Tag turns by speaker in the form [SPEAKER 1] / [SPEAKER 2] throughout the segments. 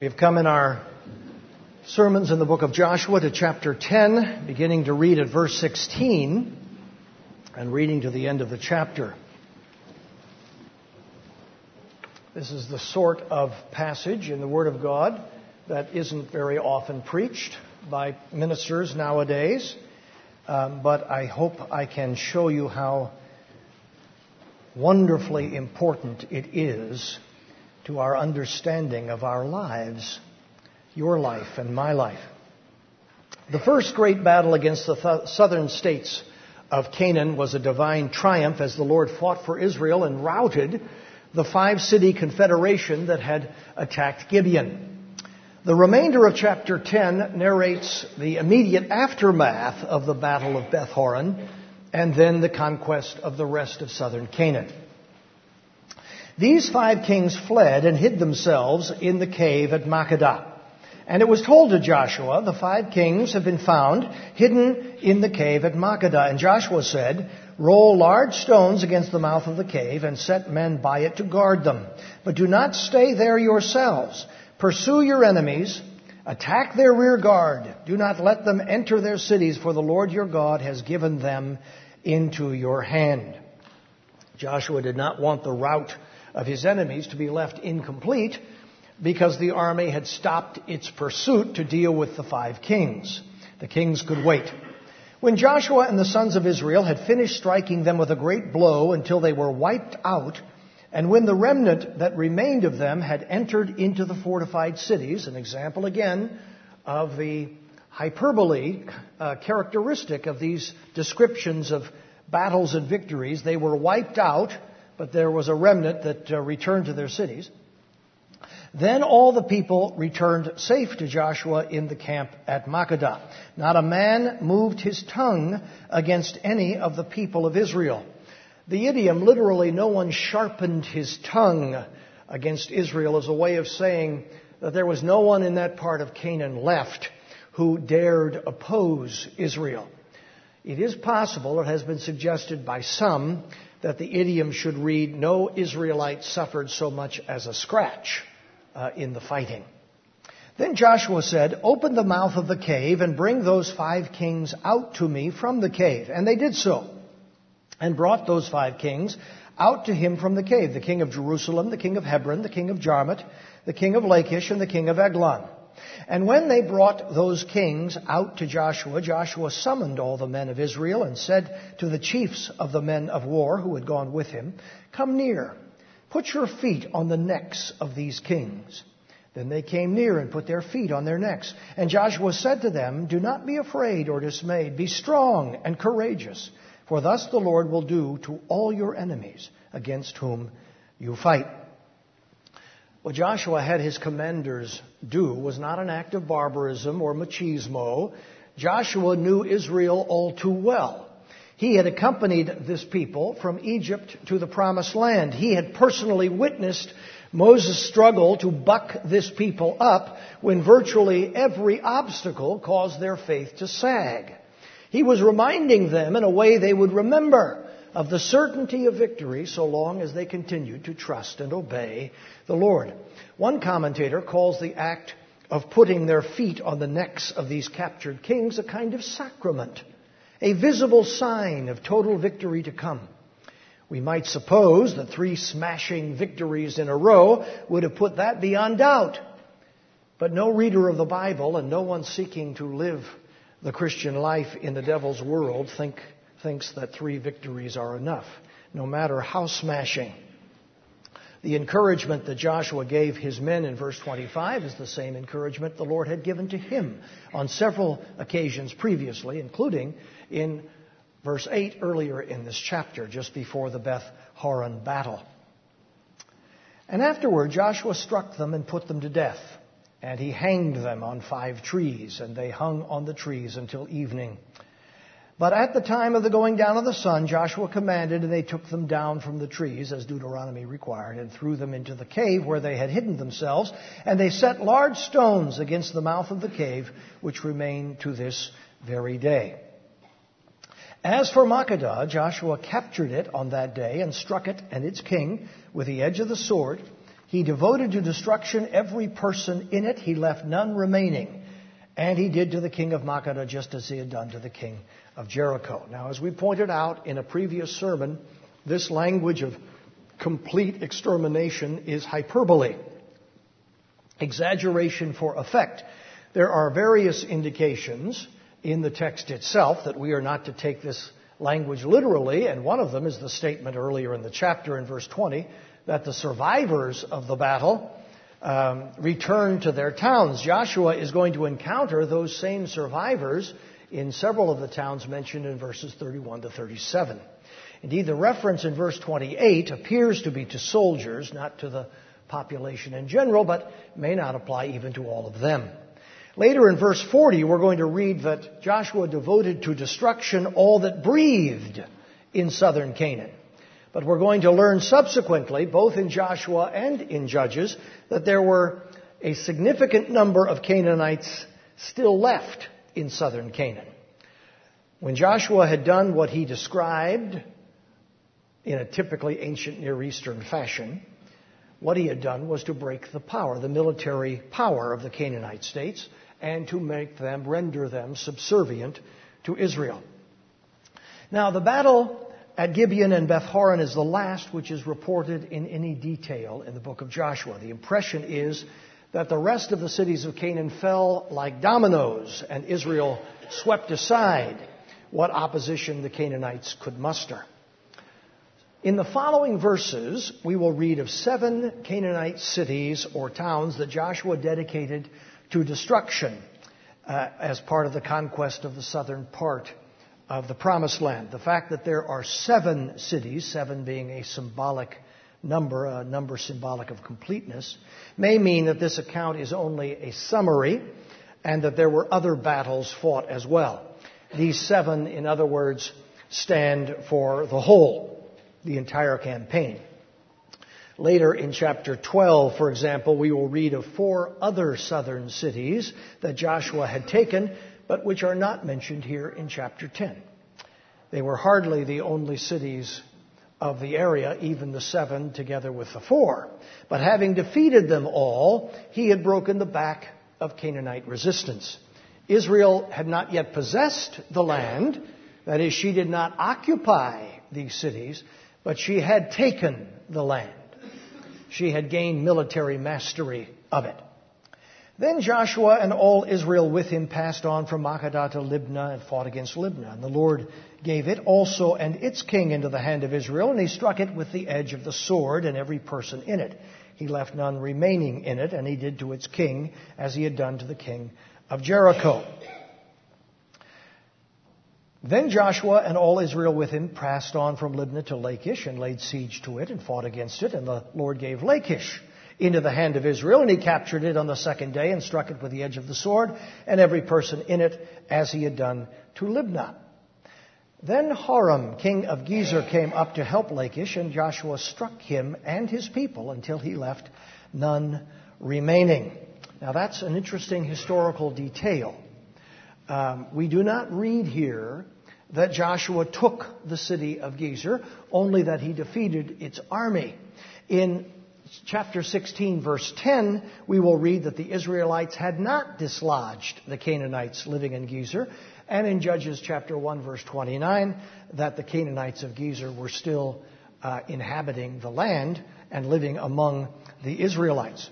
[SPEAKER 1] We've come in our sermons in the book of Joshua to chapter 10, beginning to read at verse 16 and reading to the end of the chapter. This is the sort of passage in the Word of God that isn't very often preached by ministers nowadays, um, but I hope I can show you how wonderfully important it is to our understanding of our lives, your life and my life. The first great battle against the th- southern states of Canaan was a divine triumph as the Lord fought for Israel and routed the five city confederation that had attacked Gibeon. The remainder of chapter 10 narrates the immediate aftermath of the Battle of Beth Horon and then the conquest of the rest of southern Canaan. These five kings fled and hid themselves in the cave at Makkedah. And it was told to Joshua, the five kings have been found hidden in the cave at Makkedah. And Joshua said, Roll large stones against the mouth of the cave and set men by it to guard them. But do not stay there yourselves. Pursue your enemies. Attack their rear guard. Do not let them enter their cities, for the Lord your God has given them into your hand. Joshua did not want the rout of his enemies to be left incomplete because the army had stopped its pursuit to deal with the five kings. The kings could wait. When Joshua and the sons of Israel had finished striking them with a great blow until they were wiped out, and when the remnant that remained of them had entered into the fortified cities, an example again of the hyperbole uh, characteristic of these descriptions of battles and victories, they were wiped out but there was a remnant that uh, returned to their cities. Then all the people returned safe to Joshua in the camp at Makkedah. Not a man moved his tongue against any of the people of Israel. The idiom, literally, no one sharpened his tongue against Israel, is a way of saying that there was no one in that part of Canaan left who dared oppose Israel. It is possible, it has been suggested by some, that the idiom should read, No Israelite suffered so much as a scratch uh, in the fighting. Then Joshua said, Open the mouth of the cave and bring those five kings out to me from the cave. And they did so, and brought those five kings out to him from the cave the king of Jerusalem, the king of Hebron, the king of Jarmuth, the king of Lachish, and the king of Eglon. And when they brought those kings out to Joshua, Joshua summoned all the men of Israel and said to the chiefs of the men of war who had gone with him, Come near, put your feet on the necks of these kings. Then they came near and put their feet on their necks. And Joshua said to them, Do not be afraid or dismayed. Be strong and courageous, for thus the Lord will do to all your enemies against whom you fight. Well, Joshua had his commanders do was not an act of barbarism or machismo. Joshua knew Israel all too well. He had accompanied this people from Egypt to the promised land. He had personally witnessed Moses' struggle to buck this people up when virtually every obstacle caused their faith to sag. He was reminding them in a way they would remember of the certainty of victory so long as they continued to trust and obey the Lord. One commentator calls the act of putting their feet on the necks of these captured kings a kind of sacrament, a visible sign of total victory to come. We might suppose that three smashing victories in a row would have put that beyond doubt. But no reader of the Bible and no one seeking to live the Christian life in the devil's world think thinks that three victories are enough, no matter how smashing. The encouragement that Joshua gave his men in verse 25 is the same encouragement the Lord had given to him on several occasions previously, including in verse 8 earlier in this chapter, just before the Beth Horon battle. And afterward, Joshua struck them and put them to death. And he hanged them on five trees, and they hung on the trees until evening. But at the time of the going down of the sun, Joshua commanded, and they took them down from the trees, as Deuteronomy required, and threw them into the cave where they had hidden themselves. And they set large stones against the mouth of the cave, which remain to this very day. As for Makkedah, Joshua captured it on that day and struck it and its king with the edge of the sword. He devoted to destruction every person in it. He left none remaining. And he did to the king of Makkedah just as he had done to the king of Jericho. Now, as we pointed out in a previous sermon, this language of complete extermination is hyperbole, exaggeration for effect. There are various indications in the text itself that we are not to take this language literally, and one of them is the statement earlier in the chapter in verse 20 that the survivors of the battle um, return to their towns. Joshua is going to encounter those same survivors in several of the towns mentioned in verses 31 to 37. Indeed, the reference in verse 28 appears to be to soldiers, not to the population in general, but may not apply even to all of them. Later in verse 40, we're going to read that Joshua devoted to destruction all that breathed in southern Canaan. But we're going to learn subsequently, both in Joshua and in Judges, that there were a significant number of Canaanites still left in southern Canaan. When Joshua had done what he described in a typically ancient Near Eastern fashion, what he had done was to break the power, the military power of the Canaanite states, and to make them, render them subservient to Israel. Now, the battle at Gibeon and Beth Horon is the last which is reported in any detail in the book of Joshua. The impression is that the rest of the cities of Canaan fell like dominoes, and Israel swept aside what opposition the Canaanites could muster. In the following verses, we will read of seven Canaanite cities or towns that Joshua dedicated to destruction uh, as part of the conquest of the southern part of the Promised Land. The fact that there are seven cities, seven being a symbolic number, a number symbolic of completeness, may mean that this account is only a summary and that there were other battles fought as well. These seven, in other words, stand for the whole, the entire campaign. Later in chapter 12, for example, we will read of four other southern cities that Joshua had taken, but which are not mentioned here in chapter 10. They were hardly the only cities of the area, even the seven together with the four. But having defeated them all, he had broken the back of Canaanite resistance. Israel had not yet possessed the land, that is, she did not occupy these cities, but she had taken the land she had gained military mastery of it. Then Joshua and all Israel with him passed on from Makkedah to Libnah and fought against Libnah. And the Lord gave it also and its king into the hand of Israel, and he struck it with the edge of the sword and every person in it. He left none remaining in it, and he did to its king as he had done to the king of Jericho. Then Joshua and all Israel with him passed on from Libnah to Lachish and laid siege to it and fought against it. And the Lord gave Lachish into the hand of Israel, and he captured it on the second day and struck it with the edge of the sword, and every person in it as he had done to Libnah. Then Horam, king of Gezer, came up to help Lachish, and Joshua struck him and his people until he left none remaining. Now that's an interesting historical detail. Um, we do not read here that Joshua took the city of Gezer, only that he defeated its army. In chapter 16, verse 10, we will read that the Israelites had not dislodged the Canaanites living in Gezer, and in Judges chapter 1, verse 29, that the Canaanites of Gezer were still uh, inhabiting the land and living among the Israelites.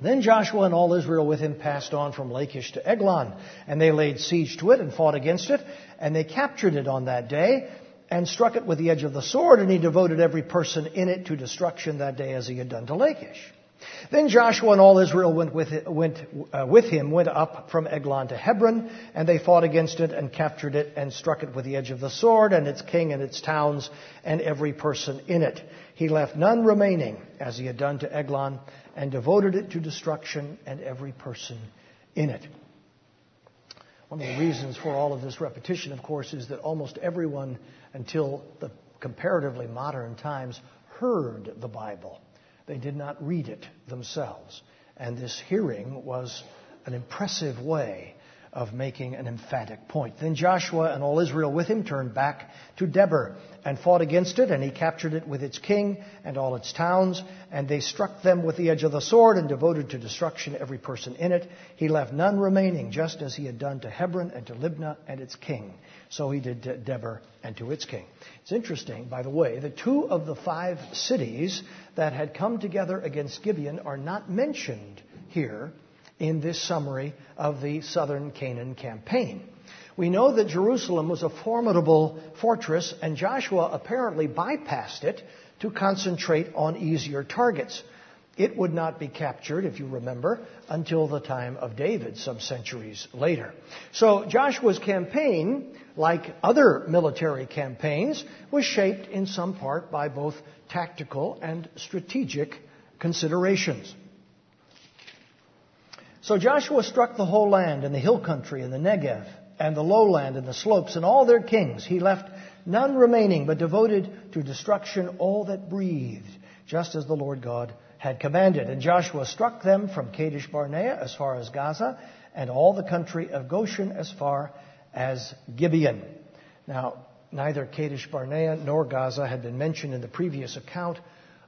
[SPEAKER 1] Then Joshua and all Israel with him passed on from Lachish to Eglon, and they laid siege to it and fought against it, and they captured it on that day and struck it with the edge of the sword, and he devoted every person in it to destruction that day as he had done to Lachish. Then Joshua and all Israel went with, went, uh, with him, went up from Eglon to Hebron, and they fought against it and captured it and struck it with the edge of the sword, and its king and its towns and every person in it. He left none remaining, as he had done to Eglon, and devoted it to destruction and every person in it. One of the reasons for all of this repetition, of course, is that almost everyone until the comparatively modern times heard the Bible. They did not read it themselves. And this hearing was an impressive way of making an emphatic point. Then Joshua and all Israel with him turned back to Debir and fought against it, and he captured it with its king and all its towns, and they struck them with the edge of the sword and devoted to destruction every person in it. He left none remaining, just as he had done to Hebron and to Libnah and its king. So he did to Debir and to its king. It's interesting, by the way, that two of the five cities that had come together against Gibeon are not mentioned here in this summary of the southern Canaan campaign. We know that Jerusalem was a formidable fortress, and Joshua apparently bypassed it to concentrate on easier targets. It would not be captured, if you remember, until the time of David, some centuries later. So Joshua's campaign, like other military campaigns, was shaped in some part by both tactical and strategic considerations. So Joshua struck the whole land and the hill country and the Negev and the lowland and the slopes and all their kings. He left none remaining, but devoted to destruction all that breathed, just as the Lord God had commanded. And Joshua struck them from Kadesh Barnea as far as Gaza, and all the country of Goshen as far as Gibeon. Now, neither Kadesh Barnea nor Gaza had been mentioned in the previous account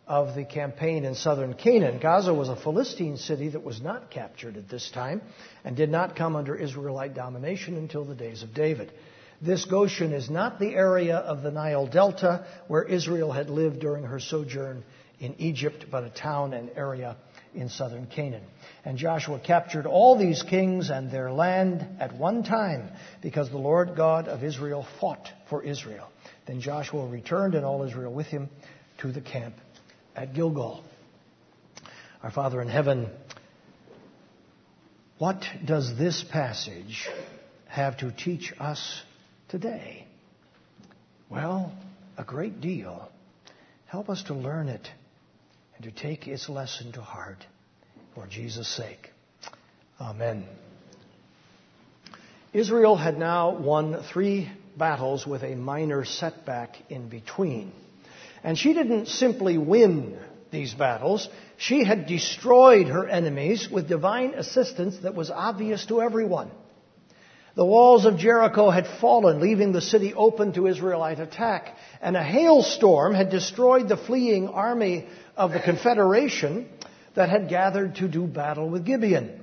[SPEAKER 1] of the campaign in southern Canaan. Gaza was a Philistine city that was not captured at this time and did not come under Israelite domination until the days of David. This Goshen is not the area of the Nile Delta where Israel had lived during her sojourn in Egypt, but a town and area in southern Canaan. And Joshua captured all these kings and their land at one time because the Lord God of Israel fought for Israel. Then Joshua returned and all Israel with him to the camp at Gilgal. Our Father in heaven, what does this passage have to teach us today? Well, a great deal. Help us to learn it and to take its lesson to heart for Jesus' sake. Amen. Israel had now won three battles with a minor setback in between. And she didn't simply win these battles, she had destroyed her enemies with divine assistance that was obvious to everyone. The walls of Jericho had fallen, leaving the city open to Israelite attack, and a hailstorm had destroyed the fleeing army of the Confederation that had gathered to do battle with Gibeon.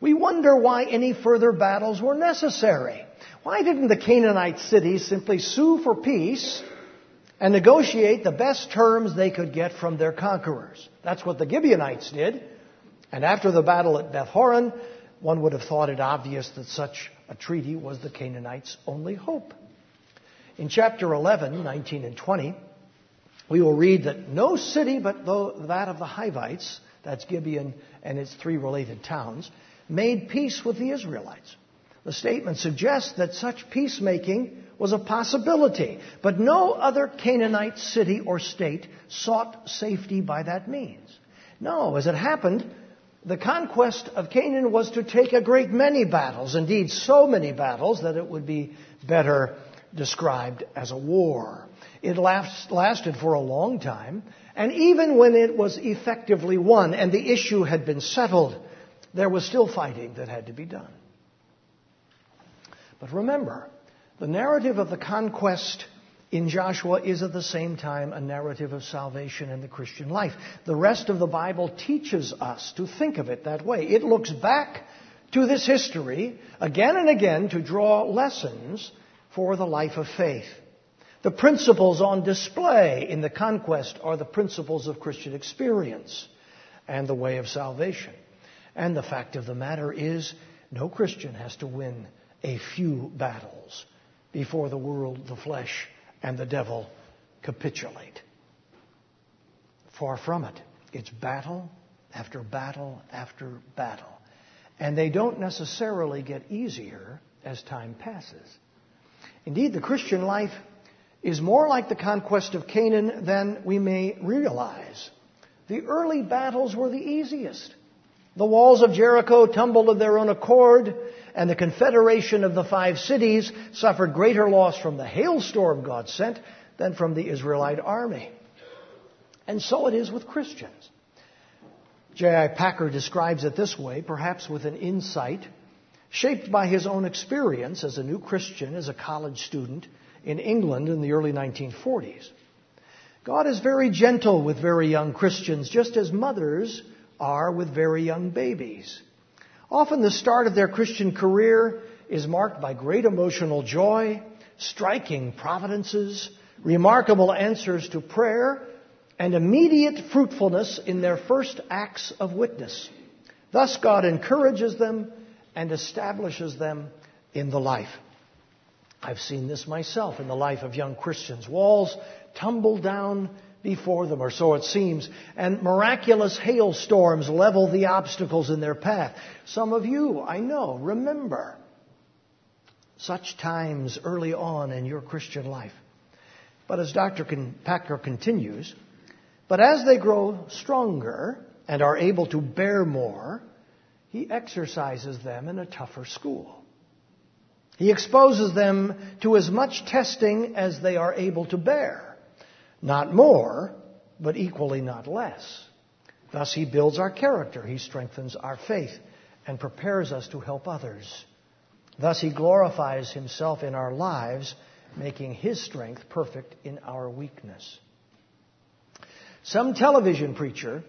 [SPEAKER 1] We wonder why any further battles were necessary. Why didn't the Canaanite cities simply sue for peace and negotiate the best terms they could get from their conquerors. That's what the Gibeonites did. And after the battle at Beth Horon, one would have thought it obvious that such a treaty was the Canaanites' only hope. In chapter 11, 19 and 20, we will read that no city but that of the Hivites, that's Gibeon and its three related towns, made peace with the Israelites. The statement suggests that such peacemaking was a possibility, but no other Canaanite city or state sought safety by that means. No, as it happened, the conquest of Canaan was to take a great many battles, indeed so many battles that it would be better described as a war. It lasted for a long time, and even when it was effectively won and the issue had been settled, there was still fighting that had to be done. But remember, the narrative of the conquest in Joshua is at the same time a narrative of salvation in the Christian life. The rest of the Bible teaches us to think of it that way. It looks back to this history again and again to draw lessons for the life of faith. The principles on display in the conquest are the principles of Christian experience and the way of salvation. And the fact of the matter is, no Christian has to win a few battles before the world, the flesh, and the devil capitulate. Far from it. It's battle after battle after battle. And they don't necessarily get easier as time passes. Indeed, the Christian life is more like the conquest of Canaan than we may realize. The early battles were the easiest. The walls of Jericho tumbled of their own accord, and the confederation of the five cities suffered greater loss from the hailstorm God sent than from the Israelite army. And so it is with Christians. J.I. Packer describes it this way, perhaps with an insight shaped by his own experience as a new Christian, as a college student in England in the early 1940s. God is very gentle with very young Christians, just as mothers are with very young babies. Often the start of their Christian career is marked by great emotional joy, striking providences, remarkable answers to prayer, and immediate fruitfulness in their first acts of witness. Thus, God encourages them and establishes them in the life. I've seen this myself in the life of young Christians. Walls tumble down before them, or so it seems, and miraculous hailstorms level the obstacles in their path. Some of you, I know, remember such times early on in your Christian life. But as Dr. Packer continues, but as they grow stronger and are able to bear more, he exercises them in a tougher school. He exposes them to as much testing as they are able to bear. Not more, but equally not less. Thus, he builds our character, he strengthens our faith, and prepares us to help others. Thus, he glorifies himself in our lives, making his strength perfect in our weakness. Some television preacher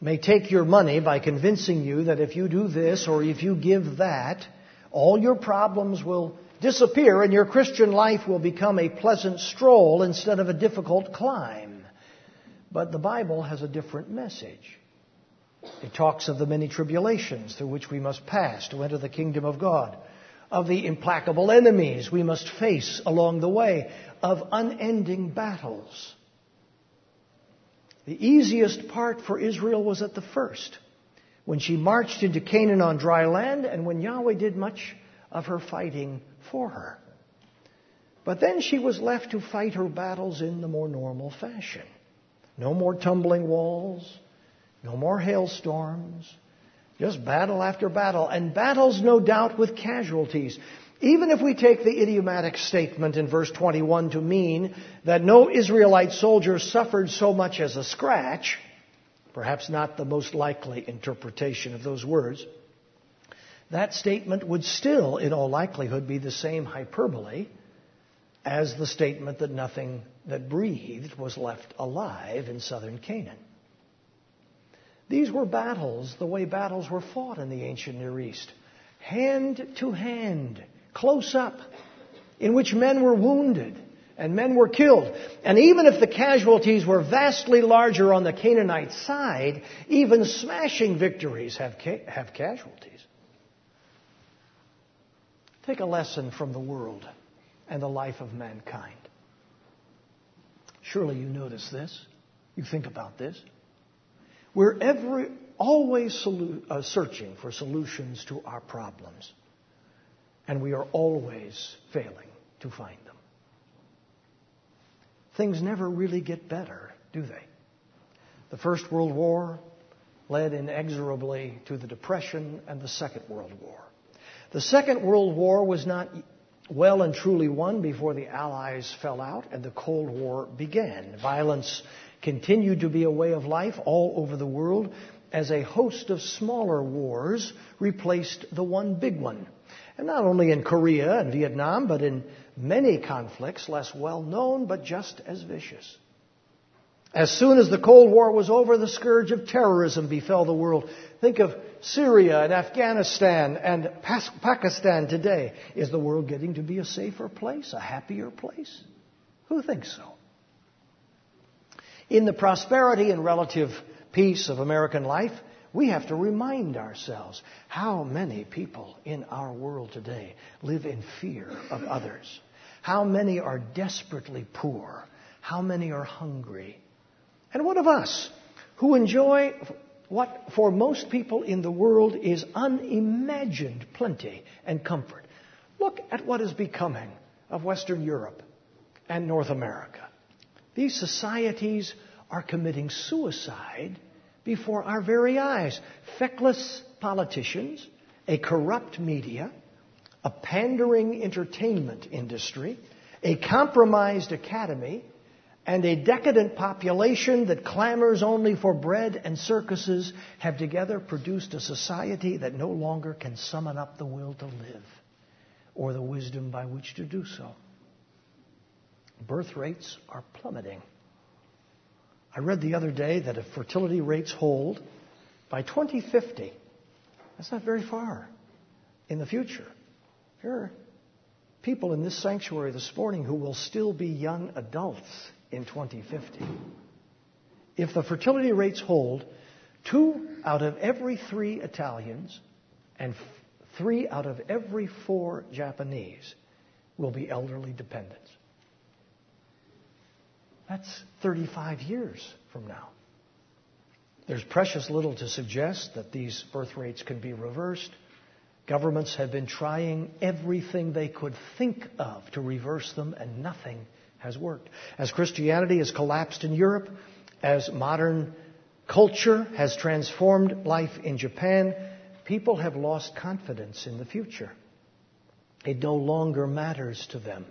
[SPEAKER 1] may take your money by convincing you that if you do this or if you give that, all your problems will disappear and your Christian life will become a pleasant stroll instead of a difficult climb. But the Bible has a different message. It talks of the many tribulations through which we must pass to enter the kingdom of God, of the implacable enemies we must face along the way, of unending battles. The easiest part for Israel was at the first, when she marched into Canaan on dry land and when Yahweh did much of her fighting for her. But then she was left to fight her battles in the more normal fashion. No more tumbling walls, no more hailstorms, just battle after battle, and battles, no doubt, with casualties. Even if we take the idiomatic statement in verse 21 to mean that no Israelite soldier suffered so much as a scratch, perhaps not the most likely interpretation of those words, that statement would still, in all likelihood, be the same hyperbole as the statement that nothing that breathed was left alive in southern Canaan. These were battles the way battles were fought in the ancient Near East hand to hand close up, in which men were wounded and men were killed. And even if the casualties were vastly larger on the Canaanite side, even smashing victories have, ca- have casualties. Take a lesson from the world and the life of mankind. Surely you notice this. You think about this. We're every, always solu- uh, searching for solutions to our problems and we are always failing to find them. Things never really get better, do they? The First World War led inexorably to the Depression and the Second World War. The Second World War was not well and truly won before the Allies fell out and the Cold War began. Violence continued to be a way of life all over the world as a host of smaller wars replaced the one big one. And not only in Korea and Vietnam, but in many conflicts less well known, but just as vicious. As soon as the Cold War was over, the scourge of terrorism befell the world. Think of Syria and Afghanistan and Pakistan today. Is the world getting to be a safer place, a happier place? Who thinks so? In the prosperity and relative peace of American life, we have to remind ourselves how many people in our world today live in fear of others. How many are desperately poor? How many are hungry? And what of us who enjoy what for most people in the world is unimagined plenty and comfort? Look at what is becoming of Western Europe and North America. These societies are committing suicide before our very eyes. Feckless politicians, a corrupt media, a pandering entertainment industry, a compromised academy, and a decadent population that clamors only for bread and circuses have together produced a society that no longer can summon up the will to live or the wisdom by which to do so. Birth rates are plummeting. I read the other day that if fertility rates hold, by 2050, that's not very far in the future. There are people in this sanctuary this morning who will still be young adults in 2050. If the fertility rates hold, two out of every three Italians and three out of every four Japanese will be elderly dependents. That's 35 years from now. There's precious little to suggest that these birth rates can be reversed. Governments have been trying everything they could think of to reverse them, and nothing has worked. As Christianity has collapsed in Europe, as modern culture has transformed life in Japan, people have lost confidence in the future. It no longer matters to them.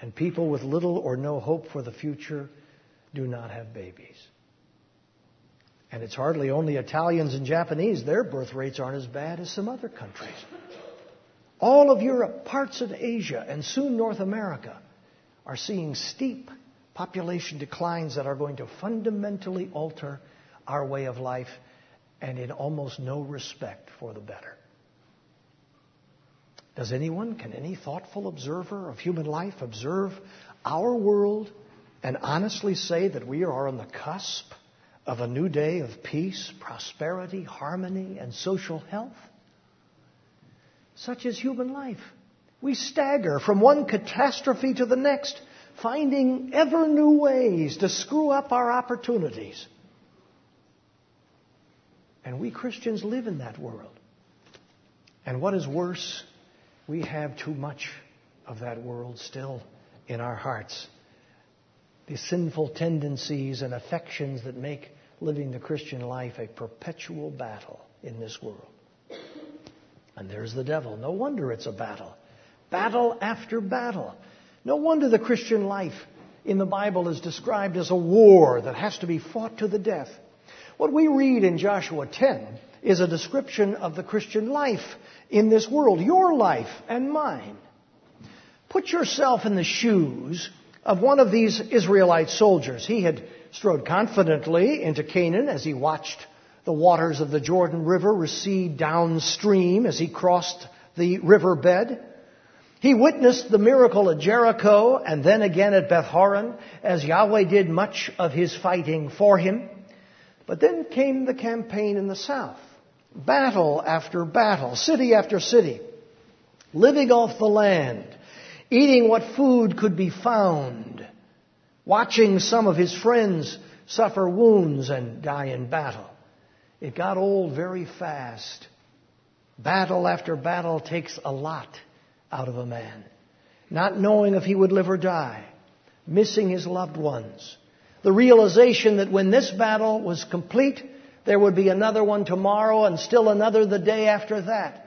[SPEAKER 1] And people with little or no hope for the future do not have babies. And it's hardly only Italians and Japanese. Their birth rates aren't as bad as some other countries. All of Europe, parts of Asia, and soon North America are seeing steep population declines that are going to fundamentally alter our way of life and in almost no respect for the better. Does anyone, can any thoughtful observer of human life observe our world and honestly say that we are on the cusp of a new day of peace, prosperity, harmony, and social health? Such is human life. We stagger from one catastrophe to the next, finding ever new ways to screw up our opportunities. And we Christians live in that world. And what is worse, we have too much of that world still in our hearts. The sinful tendencies and affections that make living the Christian life a perpetual battle in this world. And there's the devil. No wonder it's a battle. Battle after battle. No wonder the Christian life in the Bible is described as a war that has to be fought to the death. What we read in Joshua 10 is a description of the Christian life in this world, your life and mine. Put yourself in the shoes of one of these Israelite soldiers. He had strode confidently into Canaan as he watched the waters of the Jordan River recede downstream as he crossed the riverbed. He witnessed the miracle at Jericho and then again at Beth Horon as Yahweh did much of his fighting for him. But then came the campaign in the south battle after battle, city after city, living off the land, eating what food could be found, watching some of his friends suffer wounds and die in battle. It got old very fast. Battle after battle takes a lot out of a man. Not knowing if he would live or die, missing his loved ones. The realization that when this battle was complete, there would be another one tomorrow and still another the day after that.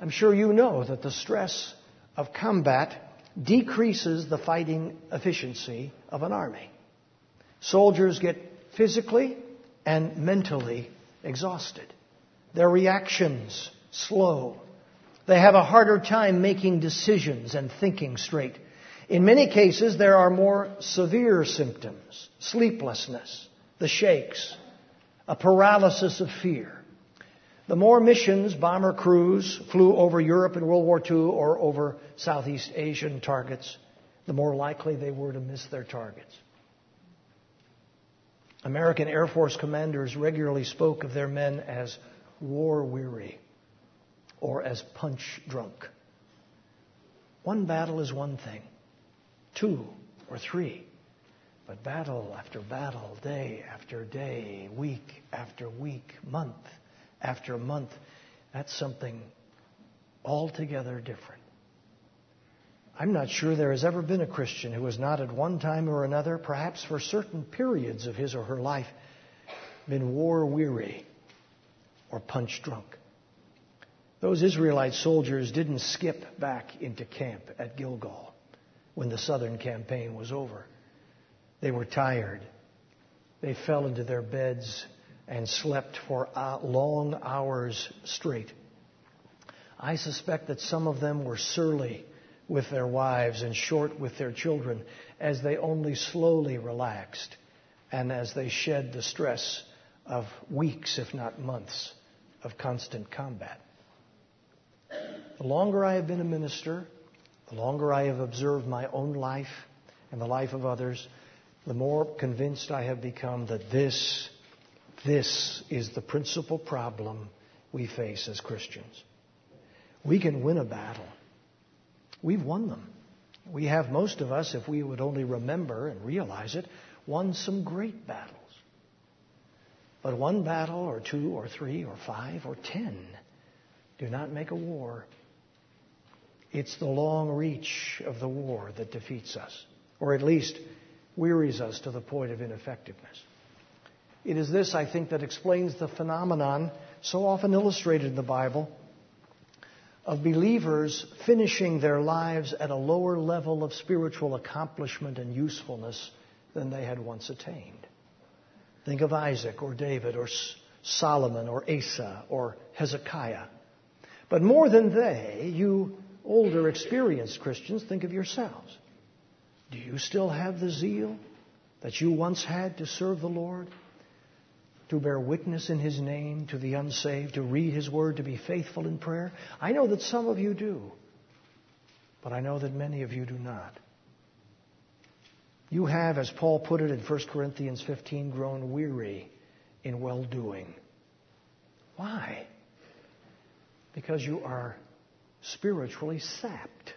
[SPEAKER 1] I'm sure you know that the stress of combat decreases the fighting efficiency of an army. Soldiers get physically and mentally exhausted. Their reactions slow. They have a harder time making decisions and thinking straight. In many cases, there are more severe symptoms sleeplessness, the shakes, a paralysis of fear. The more missions bomber crews flew over Europe in World War II or over Southeast Asian targets, the more likely they were to miss their targets. American Air Force commanders regularly spoke of their men as war weary or as punch drunk. One battle is one thing, two or three but battle after battle, day after day, week after week, month after month, that's something altogether different. I'm not sure there has ever been a Christian who has not at one time or another, perhaps for certain periods of his or her life, been war weary or punch drunk. Those Israelite soldiers didn't skip back into camp at Gilgal when the southern campaign was over. They were tired. They fell into their beds and slept for uh, long hours straight. I suspect that some of them were surly with their wives and short with their children as they only slowly relaxed and as they shed the stress of weeks, if not months, of constant combat. The longer I have been a minister, the longer I have observed my own life and the life of others, the more convinced I have become that this, this is the principal problem we face as Christians. We can win a battle. We've won them. We have, most of us, if we would only remember and realize it, won some great battles. But one battle, or two, or three, or five, or ten do not make a war. It's the long reach of the war that defeats us, or at least wearies us to the point of ineffectiveness. It is this, I think, that explains the phenomenon so often illustrated in the Bible of believers finishing their lives at a lower level of spiritual accomplishment and usefulness than they had once attained. Think of Isaac or David or Solomon or Asa or Hezekiah. But more than they, you older, experienced Christians, think of yourselves. Do you still have the zeal that you once had to serve the Lord? To bear witness in His name to the unsaved, to read His Word, to be faithful in prayer? I know that some of you do, but I know that many of you do not. You have, as Paul put it in 1 Corinthians 15, grown weary in well doing. Why? Because you are spiritually sapped.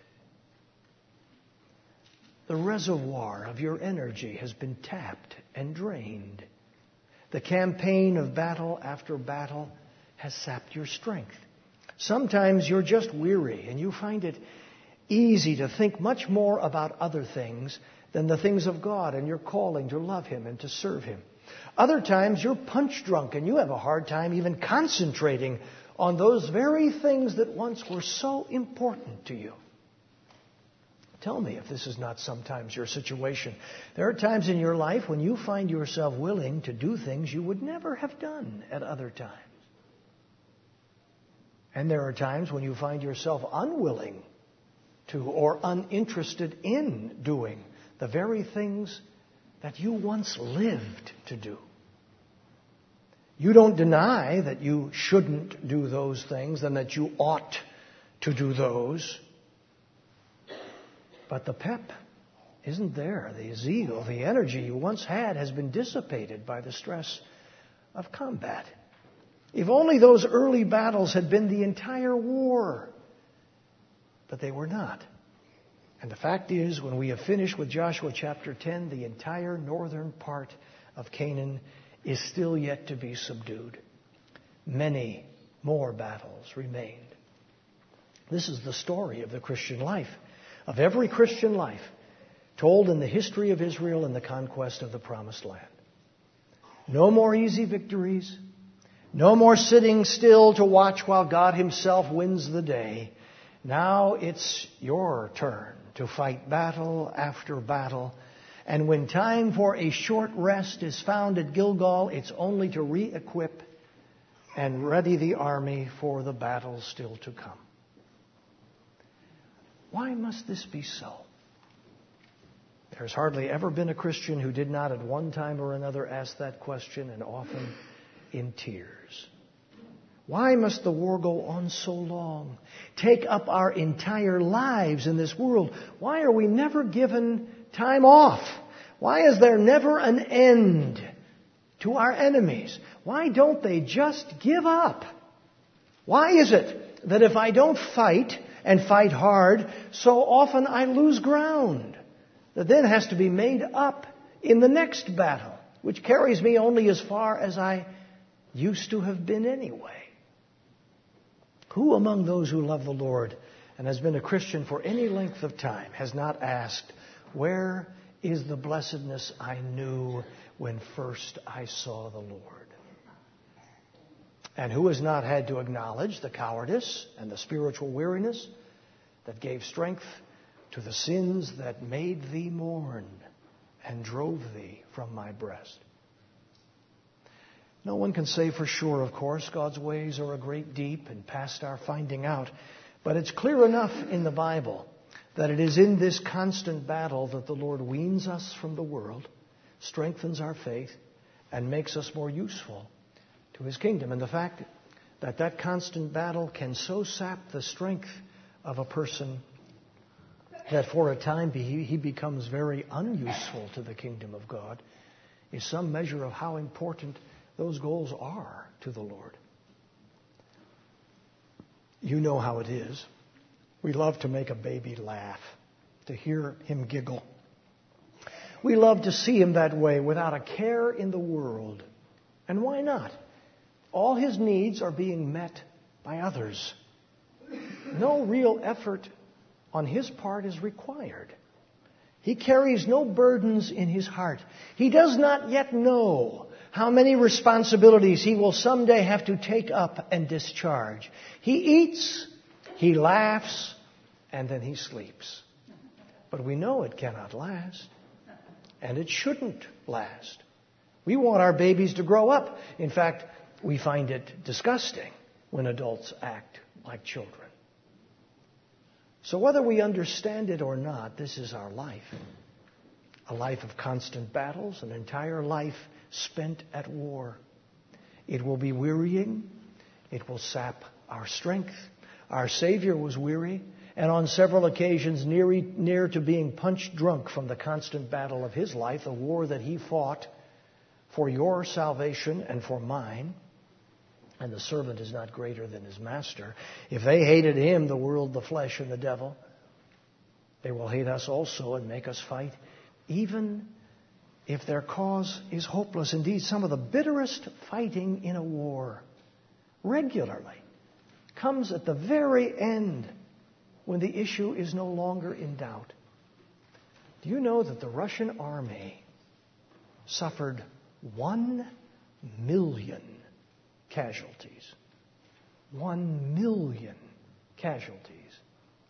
[SPEAKER 1] The reservoir of your energy has been tapped and drained. The campaign of battle after battle has sapped your strength. Sometimes you're just weary and you find it easy to think much more about other things than the things of God and your calling to love Him and to serve Him. Other times you're punch drunk and you have a hard time even concentrating on those very things that once were so important to you. Tell me if this is not sometimes your situation. There are times in your life when you find yourself willing to do things you would never have done at other times. And there are times when you find yourself unwilling to or uninterested in doing the very things that you once lived to do. You don't deny that you shouldn't do those things and that you ought to do those. But the pep isn't there. The zeal, the energy you once had has been dissipated by the stress of combat. If only those early battles had been the entire war. But they were not. And the fact is, when we have finished with Joshua chapter 10, the entire northern part of Canaan is still yet to be subdued. Many more battles remained. This is the story of the Christian life, of every Christian life, told in the history of Israel and the conquest of the Promised Land. No more easy victories. No more sitting still to watch while God Himself wins the day. Now it's your turn to fight battle after battle. And when time for a short rest is found at Gilgal, it's only to re equip and ready the army for the battle still to come. Why must this be so? There's hardly ever been a Christian who did not at one time or another ask that question, and often in tears. Why must the war go on so long? Take up our entire lives in this world. Why are we never given time off? Why is there never an end to our enemies? Why don't they just give up? Why is it that if I don't fight and fight hard, so often I lose ground that then has to be made up in the next battle, which carries me only as far as I used to have been anyway? Who among those who love the Lord and has been a Christian for any length of time has not asked, Where is the blessedness I knew when first I saw the Lord? And who has not had to acknowledge the cowardice and the spiritual weariness that gave strength to the sins that made thee mourn and drove thee from my breast. No one can say for sure, of course, God's ways are a great deep and past our finding out, but it's clear enough in the Bible that it is in this constant battle that the Lord weans us from the world, strengthens our faith, and makes us more useful to His kingdom. And the fact that that constant battle can so sap the strength of a person that for a time he becomes very unuseful to the kingdom of God is some measure of how important those goals are to the Lord. You know how it is. We love to make a baby laugh, to hear him giggle. We love to see him that way without a care in the world. And why not? All his needs are being met by others. No real effort on his part is required. He carries no burdens in his heart. He does not yet know how many responsibilities he will someday have to take up and discharge. He eats, he laughs, and then he sleeps. But we know it cannot last, and it shouldn't last. We want our babies to grow up. In fact, we find it disgusting when adults act like children. So, whether we understand it or not, this is our life. A life of constant battles, an entire life spent at war. It will be wearying, it will sap our strength. Our Savior was weary, and on several occasions near, near to being punched drunk from the constant battle of his life, a war that he fought for your salvation and for mine and the servant is not greater than his master. If they hated him, the world, the flesh, and the devil, they will hate us also and make us fight, even if their cause is hopeless. Indeed, some of the bitterest fighting in a war regularly comes at the very end when the issue is no longer in doubt. Do you know that the Russian army suffered one million casualties. One million casualties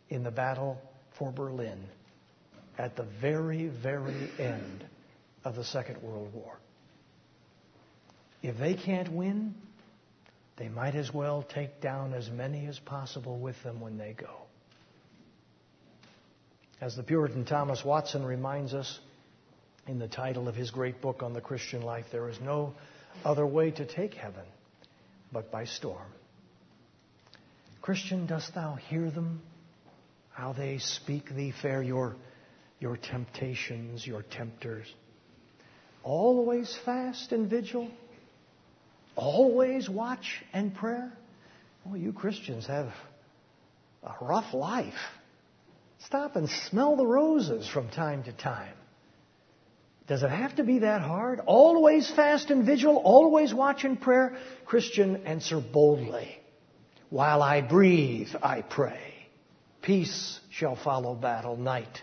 [SPEAKER 1] in the battle for Berlin at the very, very end of the Second World War. If they can't win, they might as well take down as many as possible with them when they go. As the Puritan Thomas Watson reminds us in the title of his great book on the Christian life, there is no other way to take heaven but by storm. Christian, dost thou hear them? How they speak thee fair, your, your temptations, your tempters. Always fast and vigil? Always watch and prayer? Well, you Christians have a rough life. Stop and smell the roses from time to time. Does it have to be that hard? Always fast and vigil, always watch and prayer? Christian, answer boldly. While I breathe, I pray. Peace shall follow battle, night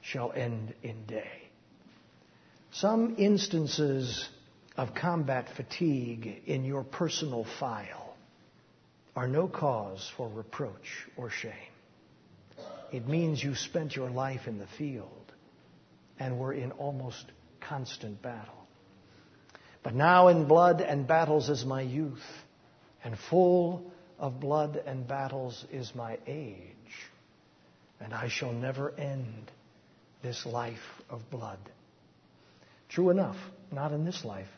[SPEAKER 1] shall end in day. Some instances of combat fatigue in your personal file are no cause for reproach or shame. It means you spent your life in the field and were in almost constant battle. But now in blood and battles is my youth, and full of blood and battles is my age, and I shall never end this life of blood. True enough, not in this life.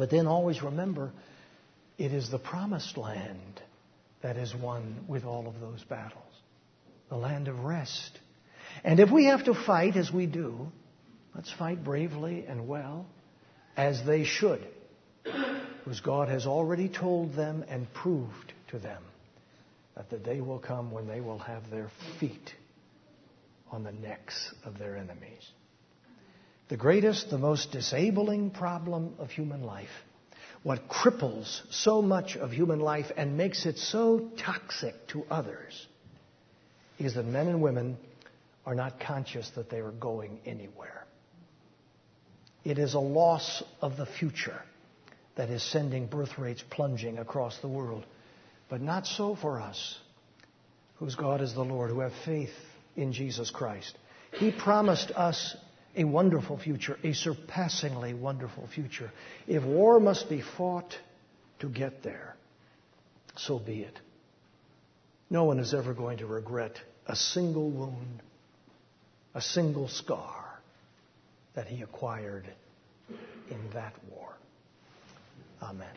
[SPEAKER 1] But then always remember, it is the promised land that is won with all of those battles. The land of rest and if we have to fight as we do, let's fight bravely and well, as they should, because God has already told them and proved to them that the day will come when they will have their feet on the necks of their enemies. The greatest, the most disabling problem of human life, what cripples so much of human life and makes it so toxic to others, is that men and women are not conscious that they are going anywhere. It is a loss of the future that is sending birth rates plunging across the world. But not so for us, whose God is the Lord, who have faith in Jesus Christ. He promised us a wonderful future, a surpassingly wonderful future. If war must be fought to get there, so be it. No one is ever going to regret a single wound, a single scar that he acquired in that war. Amen.